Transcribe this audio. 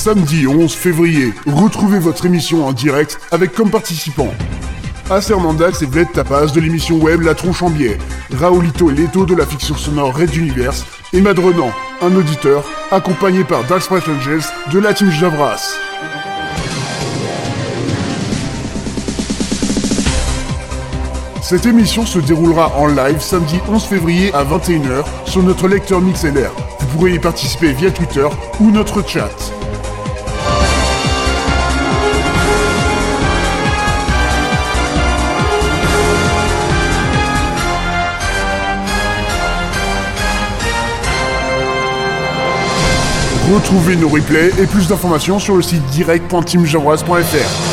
samedi 11 février. Retrouvez votre émission en direct avec comme participants As Hernandez et Vlad Tapas de l'émission web La Tronche en Biais, Raoulito et Leto de la fiction sonore Red Universe, et Madrenan, un auditeur, accompagné par Dark Sprite Angels de la team Javras. Cette émission se déroulera en live samedi 11 février à 21h sur notre lecteur MixLR. Vous pourrez y participer via Twitter ou notre chat. Retrouvez nos replays et plus d'informations sur le site direct.teamjavras.fr.